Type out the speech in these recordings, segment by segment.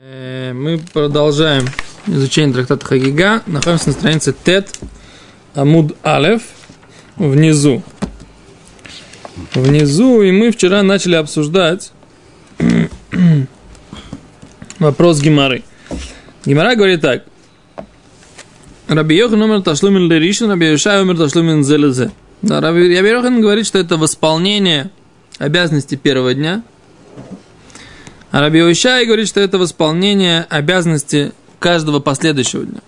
Э, мы продолжаем изучение трактата Хагига. Находимся на странице Тет Амуд Алев внизу. Внизу, и мы вчера начали обсуждать вопрос Гимары. Гимара говорит так. Раби Йохан номер ташлумин лиришин, Раби Йошай номер ташлумин зелезе. Да, Раби Йохан говорит, что это восполнение обязанности первого дня – а Раби Ушай говорит, что это восполнение обязанности каждого последующего дня.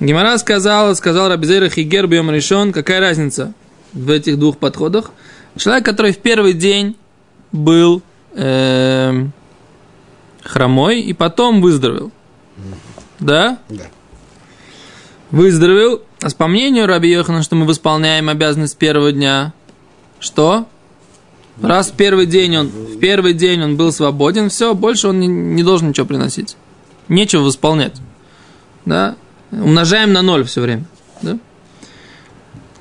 Гимара сказала, сказал Рабизейра Хигер Бьем решен, какая разница в этих двух подходах. Человек, который в первый день был э, хромой и потом выздоровел. Да? Да. Выздоровел. А по мнению Раби Йохана, что мы восполняем обязанность первого дня, что? Раз в первый день он, в первый день он был свободен, все, больше он не, не должен ничего приносить. Нечего восполнять. Да? Умножаем на ноль все время. Да?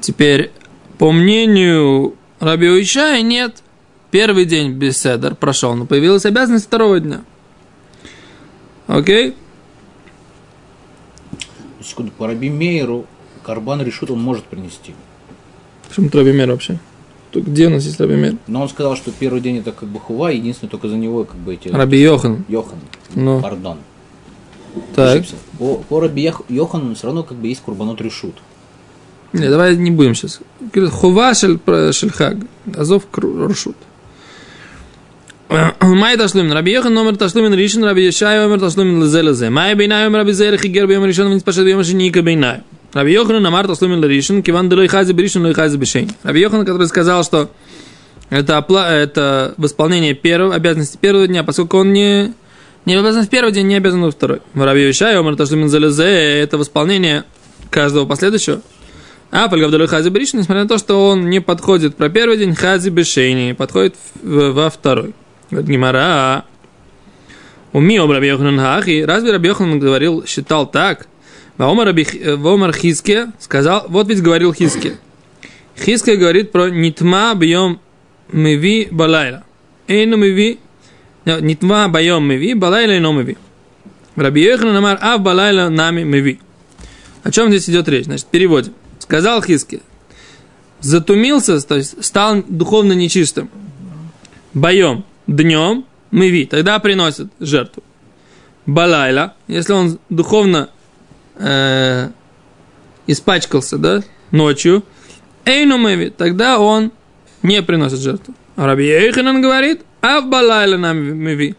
Теперь, по мнению Раби Уишая, нет. Первый день без седер прошел, но появилась обязанность второго дня. Окей? Секунду, по Раби Мейеру Карбан решит, он может принести. Почему Раби Мейер вообще? Где у нас есть Раби Мир? Но он сказал, что первый день это как бы хува, единственное только за него как бы эти... Раби Йохан. Йохан. Ну. Пардон. Так. По, по Раби Йохану все равно как бы есть курбанот решут. Не, давай не будем сейчас. Хува шельхаг. Азов рушут. Май ташлумин. Раби Йохан номер ташлумин ришин, Раби Йошай номер ташлумин лезе Май бейнай номер Раби Зерах и гер бейм ришон, вниз пашет бейм шеника бейнай. Раби Йохан намар таслумин ларишин, киван делой хази беришин, лой хази бешень. Раби Йохан, который сказал, что это, опла- это восполнение первого, обязанности первого дня, поскольку он не, не обязан в первый день, не обязан во второй. Раби Йошай, омар таслумин залезе, это восполнение каждого последующего. А Пальгавдалой Хази Беришин, несмотря на то, что он не подходит про первый день, Хази Бешейни подходит во второй. Вот Гимара. Уми ом Раби Йоханан Хахи. Разве Раби Йоханан говорил, считал так? Вомар Хиске сказал, вот ведь говорил Хиске. Хиске говорит про нитма бьем меви балайла. Эйну меви, нитма бьем меви, балайла эйну меви. Раби намар ав балайла нами меви. О чем здесь идет речь? Значит, переводим. Сказал Хиске, затумился, то есть стал духовно нечистым. Боем, днем, меви, тогда приносит жертву. Балайла, если он духовно э, испачкался, да, ночью, Эйну мэви, тогда он не приносит жертву. Раби Йоханан говорит, а в балайла нам мэви.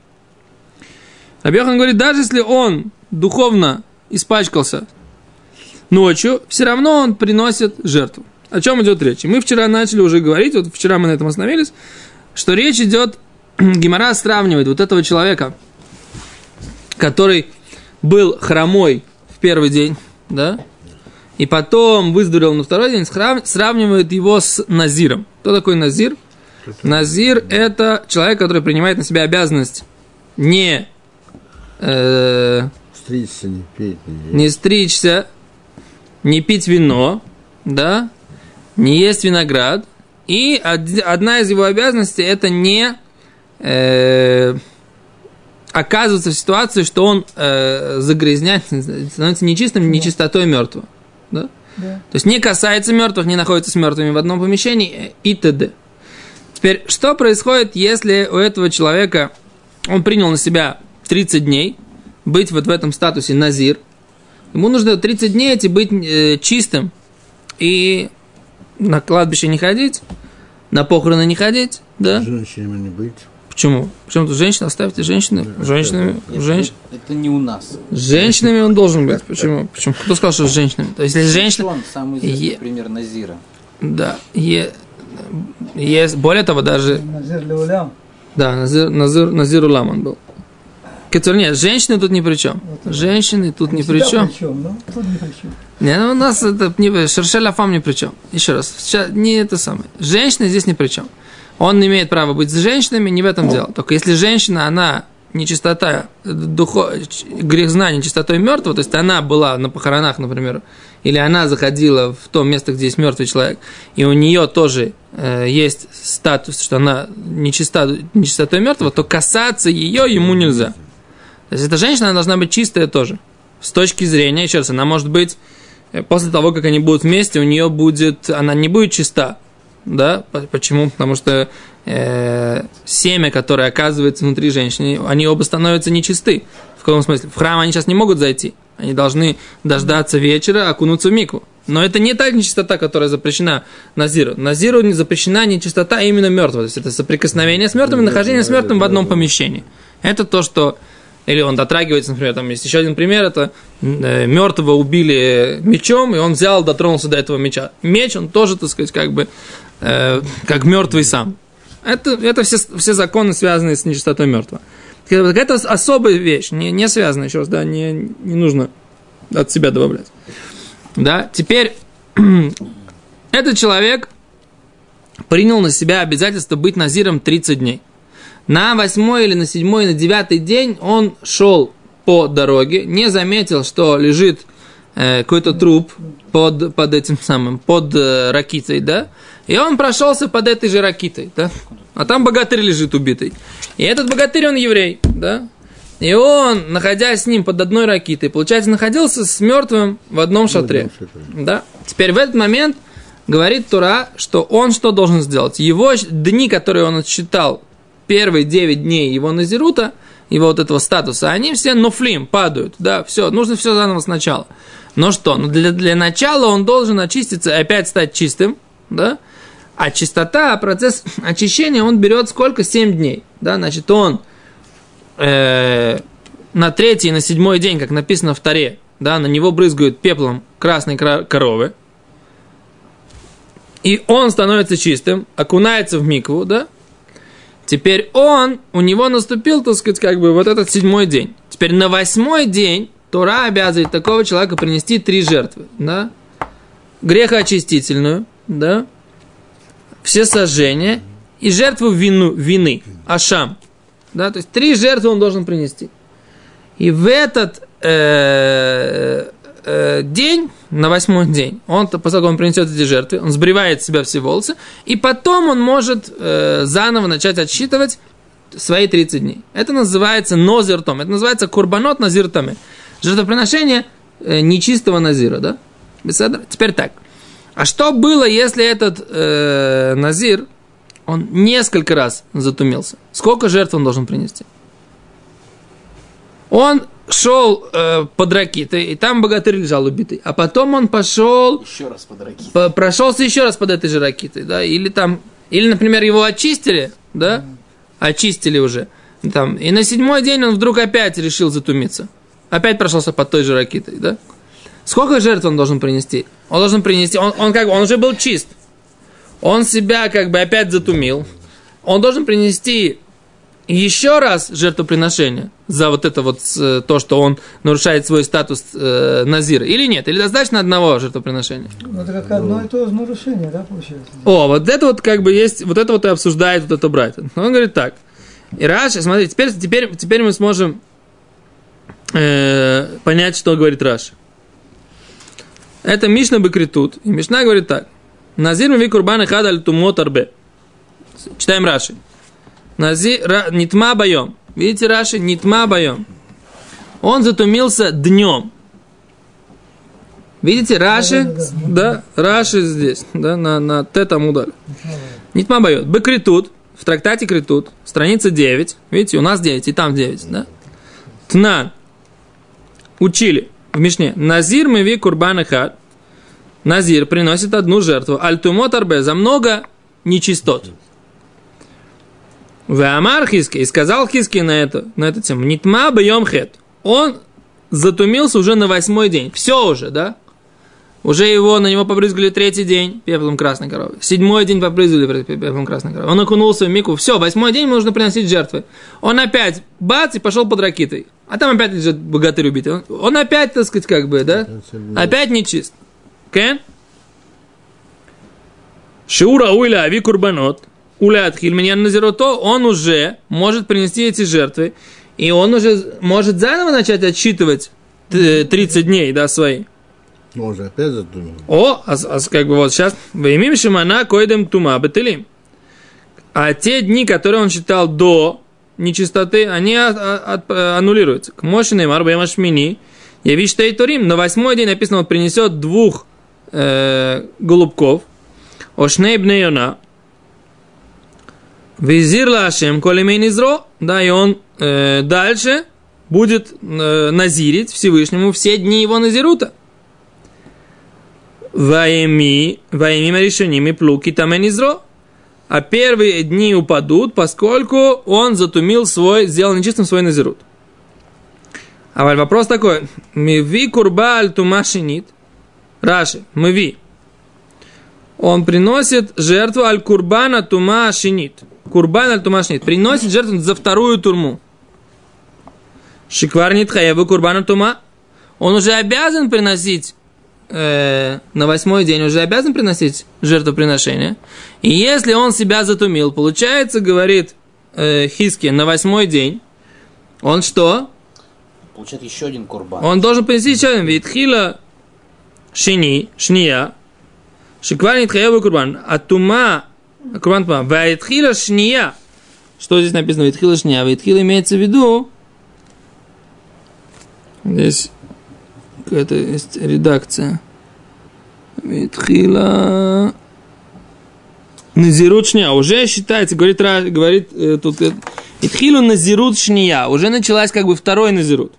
Раби Йохан говорит, даже если он духовно испачкался ночью, все равно он приносит жертву. О чем идет речь? Мы вчера начали уже говорить, вот вчера мы на этом остановились, что речь идет, Гимара сравнивает вот этого человека, который был хромой первый день, да, и потом выздоровел на второй день, сравнивает его с Назиром. Кто такой Назир? Назир – это человек, который принимает на себя обязанность не э, стричься, не пить, не, не стричься, не пить вино, да, не есть виноград. И одна из его обязанностей – это не э, оказывается в ситуации, что он э, загрязняет, становится нечистым, нечистотой мертвого. Да? Да. То есть не касается мертвых, не находится с мертвыми в одном помещении и т.д. Теперь, что происходит, если у этого человека он принял на себя 30 дней быть вот в этом статусе назир, ему нужно 30 дней эти быть э, чистым и на кладбище не ходить, на похороны не ходить, да? Женщинами не быть. Почему? Почему тут женщина? Оставьте женщины. Женщинами. Женщ... Это не у нас. Женщинами он должен быть. Почему? Почему? Кто сказал, что с женщинами? То есть, если женщина... Он самый известный е... пример Назира. Да. Е... Есть, более того, даже... Назир Леулям. Да, Назир, Назир, Назир Улам он был. Который, нет, женщины тут ни при чем. Женщины тут ни при чем. Ну, тут ни при чем. Не, ну у нас это не Шершеля фам ни при чем. Еще раз, не это самое. Женщины здесь ни при чем. Он имеет право быть с женщинами, не в этом дело. Только если женщина, она нечистота, духо, грех знания чистотой мертвого, то есть она была на похоронах, например, или она заходила в то место, где есть мертвый человек, и у нее тоже э, есть статус, что она нечиста, нечистотой мертвого, то касаться ее ему нельзя. То есть эта женщина она должна быть чистая тоже. С точки зрения, еще раз, она может быть, э, после того, как они будут вместе, у нее будет, она не будет чиста. Да? По- Почему? Потому что э, семя, которое оказывается внутри женщины, они оба становятся нечисты. В каком смысле? В храм они сейчас не могут зайти. Они должны дождаться вечера, окунуться в мику. Но это не та нечистота, которая запрещена Назиру. Назиру не запрещена нечистота именно мертвого. То есть это соприкосновение с мертвым и нахождение с мертвым в одном помещении. Это то, что... Или он дотрагивается, например, там есть еще один пример, это э, мертвого убили мечом, и он взял, дотронулся до этого меча. Меч, он тоже, так сказать, как бы, э, как мертвый сам. Это, это все, все законы, связанные с нечистотой мертвого. Это особая вещь, не, не связанная, еще раз, да, не, не нужно от себя добавлять. Да, теперь этот человек принял на себя обязательство быть назиром 30 дней. На восьмой или на седьмой, на девятый день он шел по дороге, не заметил, что лежит э, какой-то труп под, под этим самым, под э, ракитой, да, и он прошелся под этой же ракитой, да, а там богатырь лежит убитый. И этот богатырь, он еврей, да, и он, находясь с ним под одной ракитой, получается, находился с мертвым в одном шатре. Да. Теперь в этот момент говорит Тура, что он что должен сделать? Его дни, которые он отсчитал, первые 9 дней его назирута, его вот этого статуса, они все нофлим, падают. Да, все, нужно все заново сначала. Но что? Ну, для, для начала он должен очиститься и опять стать чистым, да? А чистота, процесс очищения, он берет сколько? 7 дней. Да, значит, он э, на третий и на седьмой день, как написано в Таре, да, на него брызгают пеплом красной кра- коровы, и он становится чистым, окунается в микву, да, теперь он, у него наступил, так сказать, как бы вот этот седьмой день. Теперь на восьмой день Тора обязывает такого человека принести три жертвы, да, грехоочистительную, да, все сожжения и жертву вину, вины, ашам, да, то есть три жертвы он должен принести. И в этот э, э, день, на восьмой день, он, поскольку он принесет эти жертвы, он сбривает с себя все волосы, и потом он может э, заново начать отсчитывать свои 30 дней. Это называется нозертом, это называется курбанот назиртами. Жертвоприношение э, нечистого назира, да? Теперь так. А что было, если этот э, назир, он несколько раз затумился? Сколько жертв он должен принести? Он шел э, под ракитой, и там богатырь лежал убитый. А потом он пошел, Еще раз под ракетой. по- прошелся еще раз под этой же ракитой, да, или там, или, например, его очистили, да, очистили уже, там, и на седьмой день он вдруг опять решил затумиться, опять прошелся под той же ракитой, да. Сколько жертв он должен принести? Он должен принести, он, он как, бы- он уже был чист, он себя как бы опять затумил, он должен принести еще раз жертвоприношение за вот это вот э, то, что он нарушает свой статус э, назира, или нет? Или достаточно одного жертвоприношения? Ну, это как одно и то же нарушение, да, получается? О, вот это вот как бы есть, вот это вот и обсуждает вот это Брайтон. Он говорит так. И Раши, смотрите, теперь, теперь, теперь мы сможем э, понять, что говорит Раши. Это Мишна Бекритут. И Мишна говорит так. Назир ми курбан хад аль тумот арбе. Читаем Раши. Нази, ра, нитма боем. Видите, Раши, нитма боем. Он затумился днем. Видите, Раши, да, Раши здесь, да, на, на Т там удар. Нитма боет. Бекритут, в трактате Критут, страница 9. Видите, у нас 9, и там 9, да? Тнан. Учили в Мишне. Назир меви курбан хат. Назир приносит одну жертву. Альтумот арбе за много нечистот. В Амар Хиски, и сказал Хиски на, это, на эту тему, Нитма бьем хет. Он затумился уже на восьмой день. Все уже, да? Уже его, на него побрызгали третий день пеплом красной коровы. Седьмой день побрызгали пеплом красной коровы. Он окунулся в мику. Все, восьмой день нужно приносить жертвы. Он опять, бац, и пошел под ракитой. А там опять лежит богатырь убитый. Он, он опять, так сказать, как бы, да? Опять нечист. Кен? Шиура уйля ави курбанот. Уля отхиль меня назирото. Он уже может принести эти жертвы. И он уже может заново начать отсчитывать т- 30 дней, да, свои. Ну, уже опять задумал. О, а, а как бы вот сейчас. Веймим шимана койдем тума бетелим. А те дни, которые он считал до нечистоты, они от- от- аннулируются. К мощным арбемашмини, явишь тейторим, на восьмой день написано, он принесет двух э, голубков, ошней бнейона, визир лашем колемей низро, да, и он э, дальше будет э, назирить Всевышнему все дни его назирута. Ваеми, ваеми решениями плуки таменизро. А первые дни упадут, поскольку он затумил свой, сделал нечистым свой назирут. А вопрос такой. Миви курба аль тумашинит. Раши, миви. Он приносит жертву аль курбана тума шинит. Курбан аль тума шинит. Приносит жертву за вторую турму. Шикварнит хаеву курбана тума. Он уже обязан приносить э, на восьмой день уже обязан приносить жертвоприношение. И если он себя затумил, получается, говорит э, Хиски, на восьмой день, он что? Получает еще один курбан. Он должен принести еще один вид. Хила шини, шния, шикварнит хаеву курбан, а тума, курбан тума, ваитхила шния. Что здесь написано? Ваитхила шния. Ваитхила имеется в виду, здесь какая-то есть редакция. Витхила... Назирут. Уже считается, говорит, говорит э, тут... э, Итхилу назирут. Уже началась как бы второй назирут.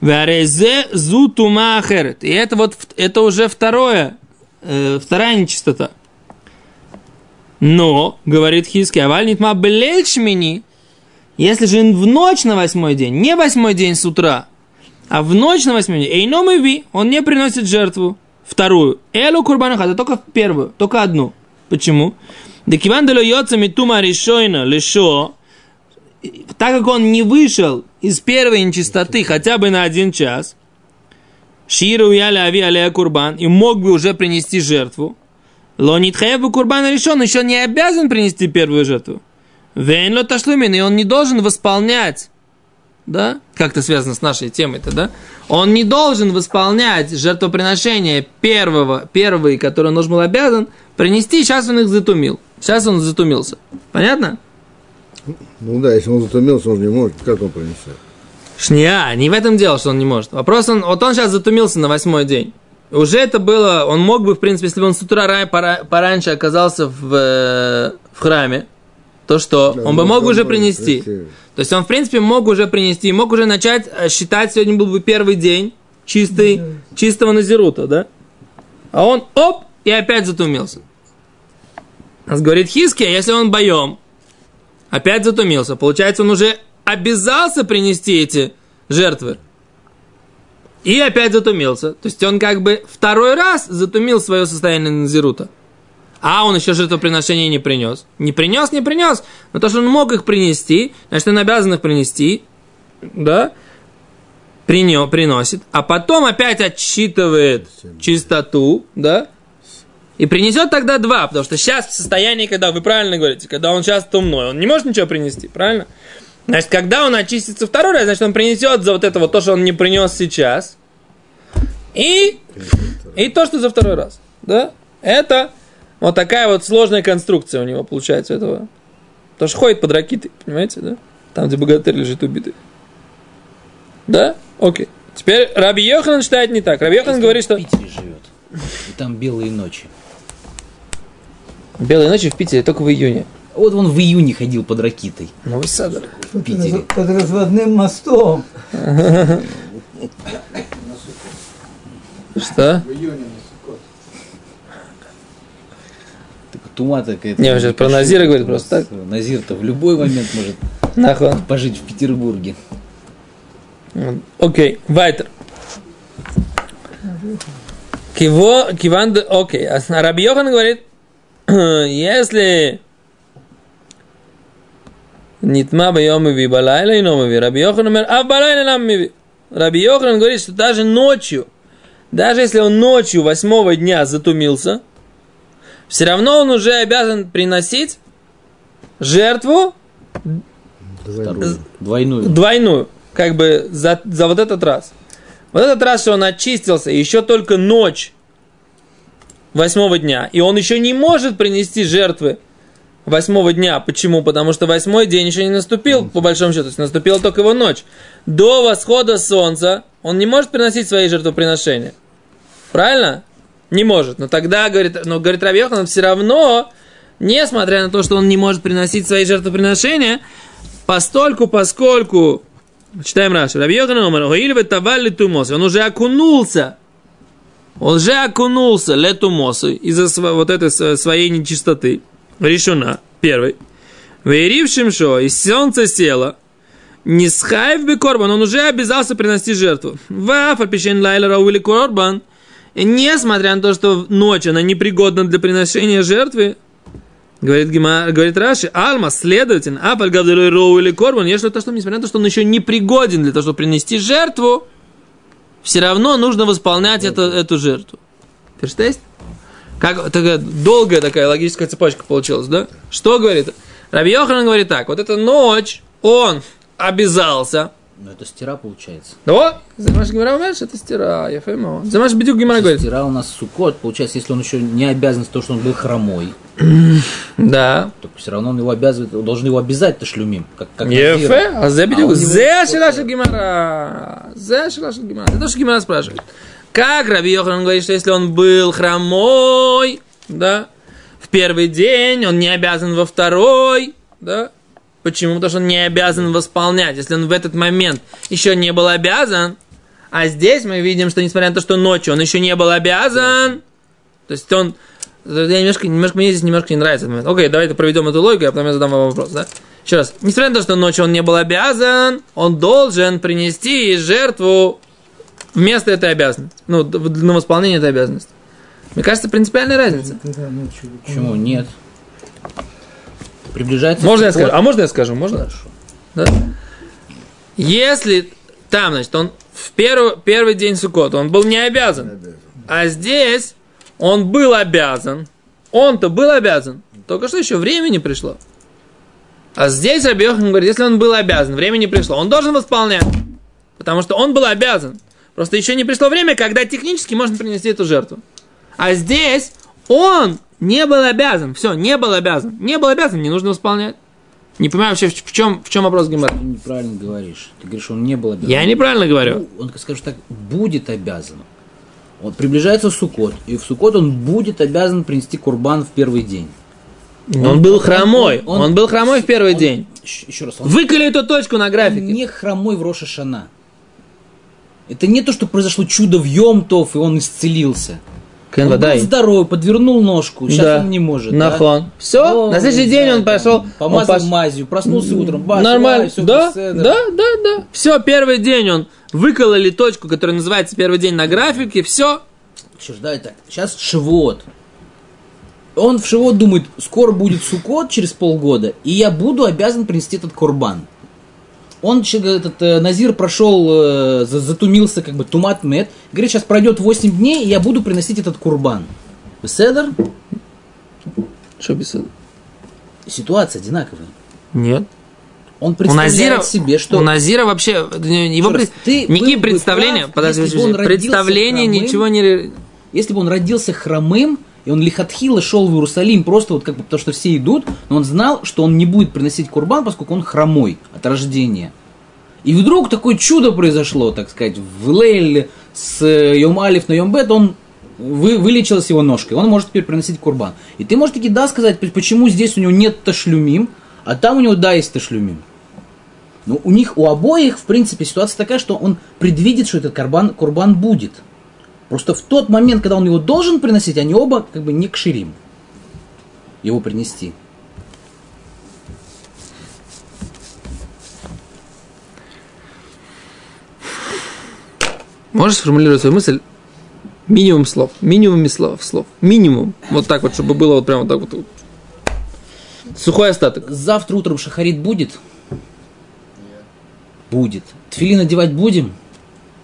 Варезе зу. И это вот, это уже второе, э, вторая нечистота. Но, говорит Хиски, аваль нитма белель шмини, если же в ночь на восьмой день, не восьмой день с утра, а в ночь на восьмой день, эйном и ви, он не приносит жертву, вторую. Элу курбанаха, это только первую, только одну. Почему? Декиван йоца митума решойна лешо, так как он не вышел из первой нечистоты хотя бы на один час, Ширу яли ави алея курбан, и мог бы уже принести жертву, Лонит хаеву курбан решен, еще не обязан принести первую жертву. Вейн ло ташлумин, и он не должен восполнять, да, как-то связано с нашей темой-то, да, он не должен восполнять жертвоприношение первого, первый, который он должен был обязан, принести, сейчас он их затумил. Сейчас он затумился. Понятно? Ну да, если он затумился, он же не может, как он принесет? Шния, не в этом дело, что он не может. Вопрос, он, вот он сейчас затумился на восьмой день. Уже это было, он мог бы, в принципе, если бы он с утра ра- пора- пораньше оказался в, э, в храме, то что? Да, он бы ну, мог уже принести. То есть он, в принципе, мог уже принести, мог уже начать э, считать, сегодня был бы первый день чистый, чистого назирута, да? А он, оп, и опять затумился. Нас говорит Хиски, а если он боем, опять затумился, получается, он уже обязался принести эти жертвы. И опять затумился. То есть он как бы второй раз затумил свое состояние Назирута. А он еще жертвоприношение не принес. Не принес, не принес. Но то, что он мог их принести, значит, он обязан их принести. Да? Принё, приносит. А потом опять отсчитывает чистоту. Да? И принесет тогда два, потому что сейчас в состоянии, когда вы правильно говорите, когда он сейчас тумной, он не может ничего принести, правильно? Значит, когда он очистится второй раз, значит, он принесет за вот это вот то, что он не принес сейчас, и, и то, что за второй раз. Да? Это вот такая вот сложная конструкция у него получается этого. Потому что ходит под ракитой, понимаете, да? Там, где богатырь лежит убитый. Да? Окей. Теперь Раби Йохан считает не так. Раби Йохан говорит, что... в Питере живет. И там белые ночи. Белые ночи в Питере только в июне. Вот он в июне ходил под ракитой. Новый Садр. В Питере. Под разводным мостом. Что? Так тума такая. Не, он сейчас про Назира говорит просто так. Назир-то в любой момент может Нахуй. пожить в Петербурге. Окей, Вайтер. Киво, киван, окей. А Раби Йохан говорит, если нитма бьем и балайла и номови. Раби Йохан говорит, а балайла нам миви. Раби Йохан говорит, что даже ночью, даже если он ночью восьмого дня затумился, все равно он уже обязан приносить жертву Вторую. Двойную. двойную, как бы за, за вот этот раз. Вот этот раз, что он очистился, еще только ночь восьмого дня, и он еще не может принести жертвы восьмого дня. Почему? Потому что восьмой день еще не наступил, по большому счету. То есть наступила только его ночь. До восхода солнца он не может приносить свои жертвоприношения. Правильно? Не может. Но тогда, говорит, но, говорит Раби все равно, несмотря на то, что он не может приносить свои жертвоприношения, постольку, поскольку, читаем Раши, Раби Йохан Омар, «Оиль тавалли тумос», он уже окунулся, он уже окунулся летумосы из-за вот этой своей нечистоты. Решена, первый. Верившим что, и солнце село, не схайв бы корбан, он уже обязался принести жертву. Вафа пишен лайла рауили корбан. Несмотря на то, что ночь она непригодна для приношения жертвы, говорит, Гима, говорит Раши, Алма, следовательно, апаль гавделой роу или корбан, если то, что несмотря на то, что он еще не пригоден для того, чтобы принести жертву, все равно нужно восполнять это, эту жертву. Verstehst? Как такая долгая такая логическая цепочка получилась, да? Что говорит? Раби Йохан говорит так, вот эта ночь, он обязался, ну это стира получается. Да, Замаш Гимара Умеш, это стира, я фэмо. Замаш Бедюк Гимара говорит. Стира у нас сукот, получается, если он еще не обязан, то, что он был хромой. да. То все равно он его обязывает, он должен его обязать ташлюмим. Как, как Ефе, а зе Бедюк, а зе шилаша Гимара. Зе шилаша Гимара. Это то, что Гимара спрашивает. Как Раби Йохан говорит, что если он был хромой, да, в первый день, он не обязан во второй, да, Почему? Потому что он не обязан восполнять. Если он в этот момент еще не был обязан, а здесь мы видим, что несмотря на то, что ночью он еще не был обязан, то есть он... Я немножко, немножко, мне здесь немножко не нравится этот момент. Окей, давайте проведем эту логику, а потом я задам вам вопрос, да? Еще раз. Несмотря на то, что ночью он не был обязан, он должен принести жертву вместо этой обязанности. Ну, на восполнение этой обязанности. Мне кажется, принципиальная разница. Ночью Почему? Нет. Приближается Можно я скажу? А можно я скажу? Можно? Хорошо. Да? Если там, значит, он в первый, первый день Суккота, он был не обязан. А здесь он был обязан. Он-то был обязан. Только что еще время не пришло. А здесь Раби Йохан говорит, если он был обязан, время не пришло, он должен восполнять. Потому что он был обязан. Просто еще не пришло время, когда технически можно принести эту жертву. А здесь он не был обязан. Все, не был обязан. Не был обязан, не нужно восполнять. Не понимаю вообще, в чем, в чем вопрос Гимара. Ты неправильно говоришь. Ты говоришь, он не был обязан. Я неправильно говорю. Ну, Он, скажем так, будет обязан. Он приближается Суккот, и в Суккот он будет обязан принести курбан в первый день. Он, был хромой. Он, он- был хромой в первый Он- день. Еще раз, он Выколи эту точку на Он графике. не хромой в Роша Шана. Это не то, что произошло чудо в Йомтов, и он исцелился. Кен, Он был здоровый, подвернул ножку, сейчас Да. он не может. да? Нахон. Все, О, на следующий день он пошел. Помазал он пош- мазью, проснулся утром, бац, Нормально. всё да, да, да, да. Все, первый день он выкололи точку, которая называется первый день на графике. Все. Еще ж, да, это сейчас Шивот. Он в Шивот думает, скоро будет Сукот через полгода, и я буду обязан принести этот курбан. Он, этот э, Назир прошел, э, за- затумился, как бы, тумат мед. Говорит, сейчас пройдет 8 дней, и я буду приносить этот курбан. Седер? Что без Ситуация одинаковая. Нет. Он У представляет Назира, себе, что... у Назира вообще его Еще раз, пред- ты никакие представления, прав, подожди, если бы подожди, он родился представления хромым. ничего не Если бы он родился хромым, и он лихатхила шел в Иерусалим просто вот как бы потому, что все идут, но он знал, что он не будет приносить курбан, поскольку он хромой от рождения. И вдруг такое чудо произошло, так сказать, в Лейле с э, Йом Алиф на Йом Бет, он вы, вылечилась его ножкой, он может теперь приносить курбан. И ты можешь таки да сказать, почему здесь у него нет ташлюмим, а там у него да есть ташлюмим. Ну, у них, у обоих, в принципе, ситуация такая, что он предвидит, что этот курбан, курбан будет. Просто в тот момент, когда он его должен приносить, они оба как бы не кширим его принести. Можешь сформулировать свою мысль минимум слов, минимуме слов, слов, минимум, вот так вот, чтобы было вот прямо так вот. Сухой остаток. Завтра утром шахарит будет? Будет. Тфилин одевать будем?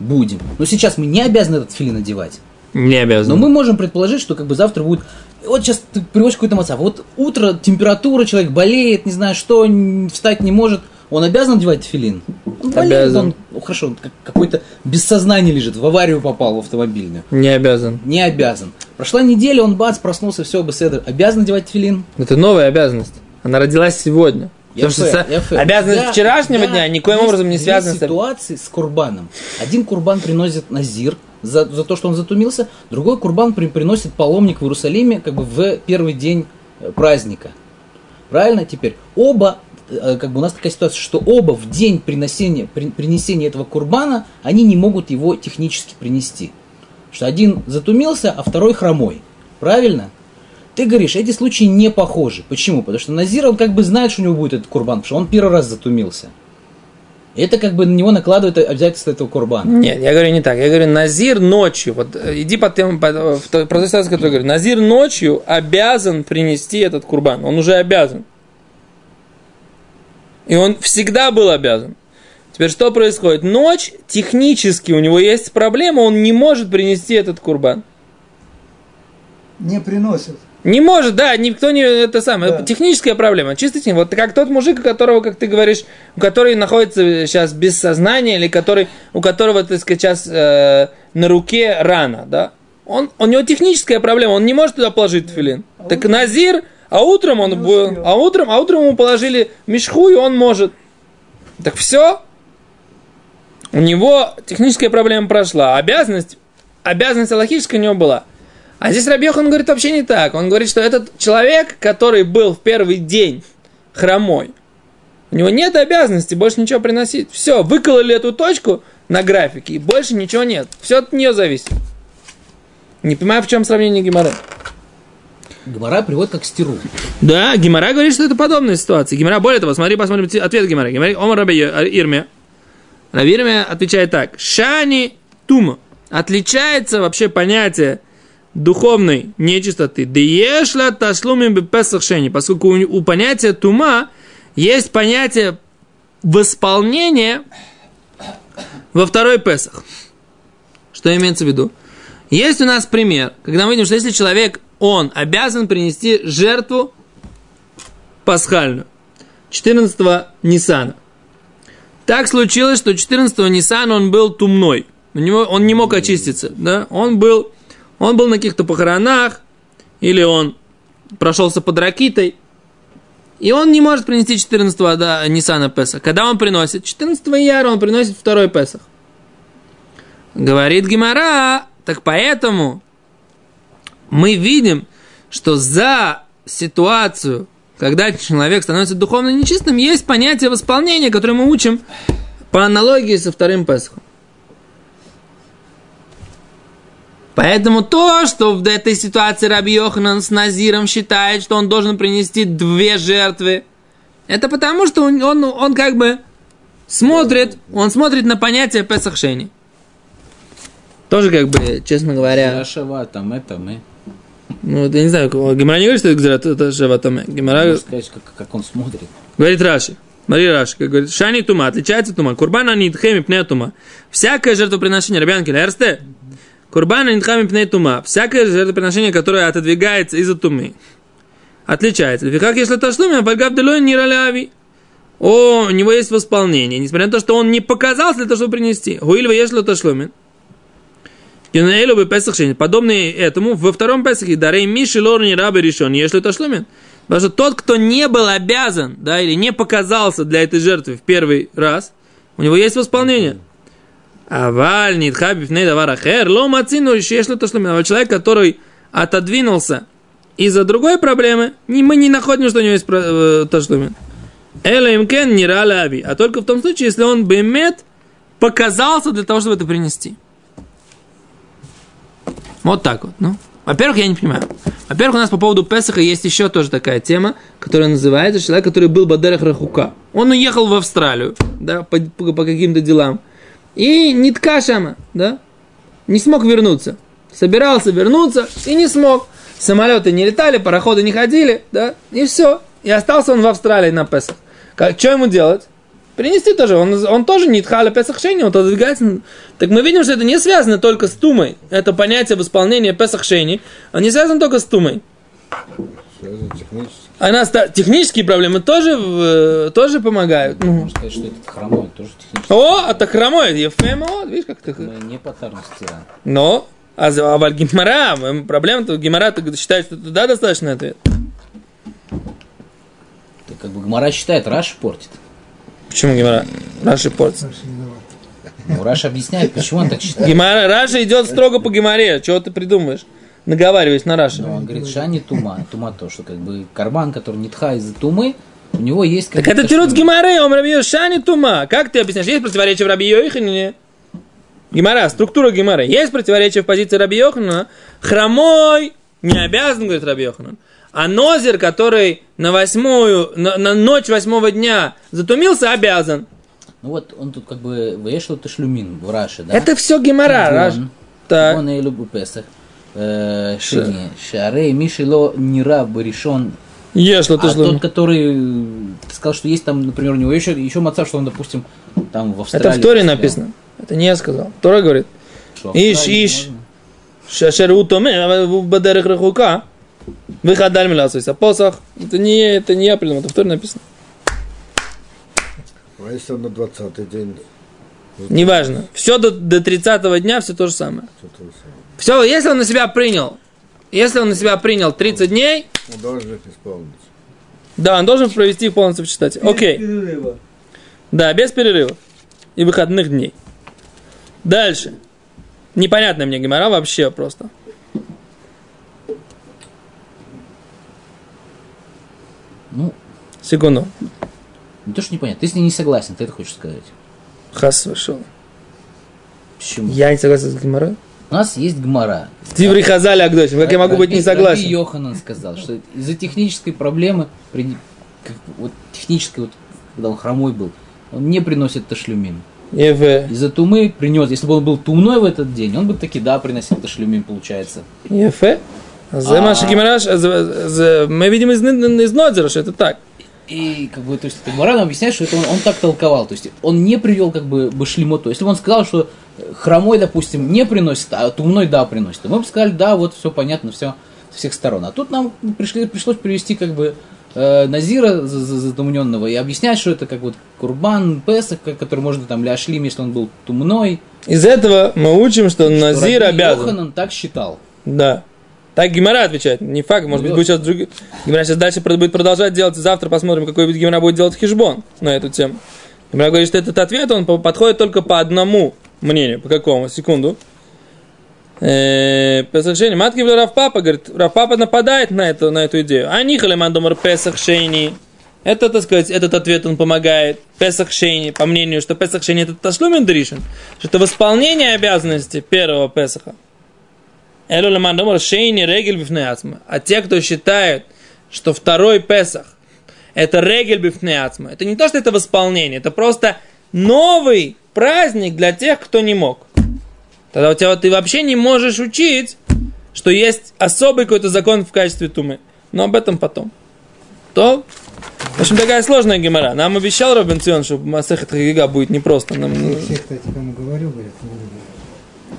Будем. Но сейчас мы не обязаны этот тфилин одевать. Не обязан. Но мы можем предположить, что как бы завтра будет... Вот сейчас ты приводишь какой-то мацав. Вот утро, температура, человек болеет, не знаю что, встать не может. Он обязан одевать филин? Болеет Обязан. он. Ну, хорошо, он как- какой-то без сознания лежит, в аварию попал в автомобильную. Не обязан. Не обязан. Прошла неделя, он бац, проснулся, все, беседа. Обязан одевать филин? Это новая обязанность. Она родилась сегодня. Потому что обязанность вчерашнего дня никоим есть образом не связана с... ситуации с курбаном. Один курбан приносит назир за, за то, что он затумился, другой курбан при- приносит паломник в Иерусалиме как бы в первый день э, праздника. Правильно? Теперь оба, э, как бы у нас такая ситуация, что оба в день приносения, при- принесения этого курбана, они не могут его технически принести. Что один затумился, а второй хромой. Правильно? Ты говоришь, эти случаи не похожи. Почему? Потому что Назир, он как бы знает, что у него будет этот курбан, потому что он первый раз затумился. Это как бы на него накладывает обязательство этого курбана. Нет, я говорю не так. Я говорю, Назир ночью, вот э, иди по тем, по, в той- ситуацию, которую я говорю. Назир ночью обязан принести этот курбан. Он уже обязан. И он всегда был обязан. Теперь что происходит? Ночь, технически у него есть проблема, он не может принести этот курбан. Не приносят. Не может, да, никто не это самое. Да. Техническая проблема. Чисто техни- Вот как тот мужик, у которого, как ты говоришь, у который находится сейчас без сознания, или который, у которого, так сказать, сейчас э, на руке рана, да? Он, у него техническая проблема, он не может туда положить филин. так Назир, а утром он Не был, а утром, а утром ему положили мешху, и он может. Так все. У него техническая проблема прошла. Обязанность, обязанность аллахическая у него была. А здесь Рабьехан говорит вообще не так. Он говорит, что этот человек, который был в первый день хромой, у него нет обязанности больше ничего приносить. Все, выкололи эту точку на графике, и больше ничего нет. Все от нее зависит. Не понимаю, в чем сравнение Гимара. Гмара приводит как стиру. Да, Гимара говорит, что это подобная ситуация. Гимара, более того, смотри, посмотрим ответ Гимара. Гимара, Омар Раби Ирме. Раби Ирме отвечает так. Шани тума. Отличается вообще понятие духовной нечистоты. Деешла ташлумим бепесах шени. Поскольку у, у понятия тума есть понятие восполнения во второй Песах. Что имеется в виду? Есть у нас пример, когда мы видим, что если человек, он обязан принести жертву пасхальную 14 Ниссана. Так случилось, что 14 Ниссана он был тумной. У него, он не мог очиститься. Да? Он, был, он был на каких-то похоронах, или он прошелся под ракитой. И он не может принести 14 да, Ниссана Песах. Когда он приносит? 14 Яра он приносит второй Песах. Говорит Гимара, так поэтому мы видим, что за ситуацию, когда человек становится духовно нечистым, есть понятие восполнения, которое мы учим по аналогии со вторым Песхом. Поэтому то, что в этой ситуации Раби Йоханан с Назиром считает, что он должен принести две жертвы, это потому, что он, он, он как бы смотрит, он смотрит на понятие Песахшени. Тоже как бы, честно говоря, Шава, там это, мы. ну, я не знаю, Гимара не говорит, что это это Шаватаме. Гимара Можно сказать, как, как он смотрит. говорит Раши. Смотри, Раши, как говорит, Шани тума, отличается тума. Курбана нидхеми пне тума. Всякое жертвоприношение, Рабянки, Эрсте. Курбана нидхами пне тума. Всякое жертвоприношение, которое отодвигается из-за тумы. Отличается. Как если ташлуми, пальгав делой нираляви. О, у него есть восполнение, несмотря на то, что он не показался для того, чтобы принести. Гуильва если ташлумин. Юнаэлю бы Песах Шени. Подобные этому во втором Песахе дарей Миши Лорни Рабы решен, если это шлюмин. Потому что тот, кто не был обязан, да, или не показался для этой жертвы в первый раз, у него есть восполнение. Аваль, нитхабив, даварахер, ло мацину, если это шлюмин. А человек, который отодвинулся из-за другой проблемы, мы не находим, что у него есть э, ташлумин. Эла имкен не раляви. А только в том случае, если он бемет показался для того, чтобы это принести. Вот так вот, ну. Во-первых, я не понимаю. Во-первых, у нас по поводу Песаха есть еще тоже такая тема, которая называется человек, который был Бадерах Рахука. Он уехал в Австралию, да, по, по- по каким-то делам. И нитка шама, да, не смог вернуться. Собирался вернуться и не смог. Самолеты не летали, пароходы не ходили, да, и все. И остался он в Австралии на Песах. Как, что ему делать? Принести тоже. Он, он тоже не тхаля Песах Шени, он отодвигается. Так мы видим, что это не связано только с Тумой. Это понятие восполнения Песах Шени. Он не связан только с Тумой. Связано технически. Она ста- технические проблемы тоже, в- тоже помогают. Ну. Можно сказать, что этот хромой тоже технически О, а так хромой, Ефема, вот, видишь, как ты... мы не патарн стира. Но, а, за- а валь Гимара, м, проблема-то, Гимара ты считаешь, что туда достаточно ответ? как бы Гмара считает, Раш портит. Почему Гимара? Раши давай. Ну, Раш объясняет, почему он так считает. Гимара, Раша идет строго по Гимаре. Чего ты придумаешь? Наговариваюсь на Раши. Но он говорит, Шани Тума. Тума то, что как бы карбан, который не тха из-за тумы, у него есть Так это тирут. Гимаре, он Раби Шани Тума. Как ты объясняешь? Есть противоречие в Раби Йоханине? Гимара, структура Гимары. Есть противоречие в позиции Раби Йоханана. Хромой не обязан, говорит Раби Йоханан. А Нозер, который на восьмую, на, на ночь восьмого дня затумился, обязан. Ну вот он тут как бы вешал ташлюмин в Раше, да? Это все Гимара. Раш. Так. Он и любит Песах. Э, Шини. Шарей Мишело Нира Баришон. Что ты А тот, который э, ты сказал, что есть там, например, у него еще, еще маца, что он, допустим, там в Австралии. Это в Торе написано. Это не я сказал. Тора говорит. Иш, иш. Шашер утоме, в бадерах рахука. Выходаль миласуйся. Посох. Это не, это не я придумал, это в Торе написано. А если он на 20 день? Неважно. Все до, до 30 дня, все то же самое. Что то самое? Все, если он на себя принял, если он на себя принял 30 дней, Он должен их исполнить. да, он должен провести их полностью в чистоте. Окей. Перерыва. Да, без перерывов и выходных дней. Дальше. Непонятная мне гемора вообще просто. Ну, Секунду. не то, что непонятно. Ты с ней не согласен, ты это хочешь сказать. Хас вышел. Почему? Я не согласен с геморой. У нас есть гмара. Тиври Хазали Агдосим. Как я могу быть не Раби- Раби согласен? Йоханан сказал, что из-за технической проблемы, как- вот технической, вот, когда он хромой был, он не приносит ташлюмин. Еве. Из-за тумы принес. Если бы он был тумной в этот день, он бы таки да приносил ташлюмин, получается. Ефе. А. Мы видим из, из Нодзера, что это так. И как бы, то есть, нам объясняет, что это он, он так толковал. То есть он не привел как бы башлимоту. Если бы он сказал, что э, хромой, допустим, не приносит, а тумной да приносит, то мы бы сказали, да, вот все понятно, все со всех сторон. А тут нам пришли, пришлось привести как бы э, Назира за- за- затумненного и объяснять, что это как вот Курбан, Песах, который можно там ляшлим, если он был тумной. Из этого мы учим, что Что Назир обязан. Йоханан так считал. Да. Так Гимара отвечает. Не факт, может быть, Ну, будет сейчас другой. Гимара сейчас дальше будет продолжать делать. Завтра посмотрим, какой Гимара будет делать хижбон на эту тему. Гимара говорит, что этот ответ, он по- подходит только по одному мнению. По какому? Секунду. Э, Песах Шейни. Матки Равпапа, говорит, Равпапа нападает на эту, на эту идею. А Нихале Мандомар Песах Шейни. Это, так сказать, этот ответ он помогает. Песах Шейни, по мнению, что Песах Шейни это Ташлумен Дришин, что это восполнение обязанности первого Песаха. Элю леман домар шейни регель бифней ацма. А те, кто считает, что второй Песах это регель бифней ацма, это не то, что это восполнение, это просто новый праздник для тех, кто не мог. Тогда у тебя ты вообще не можешь учить, что есть особый какой-то закон в качестве тумы. Но об этом потом. То, в общем, такая сложная гемора. Нам обещал Робин Цион, что Масехет Хагига будет непросто. Нам, Все, кстати, кому говорю, говорят.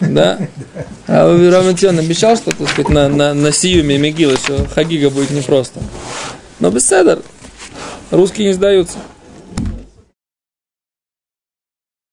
Да? А Цион обещал, что, так сказать, на, на, на Сиюме Мегилы, что Хагига будет непросто. Но без седер. Русские не сдаются.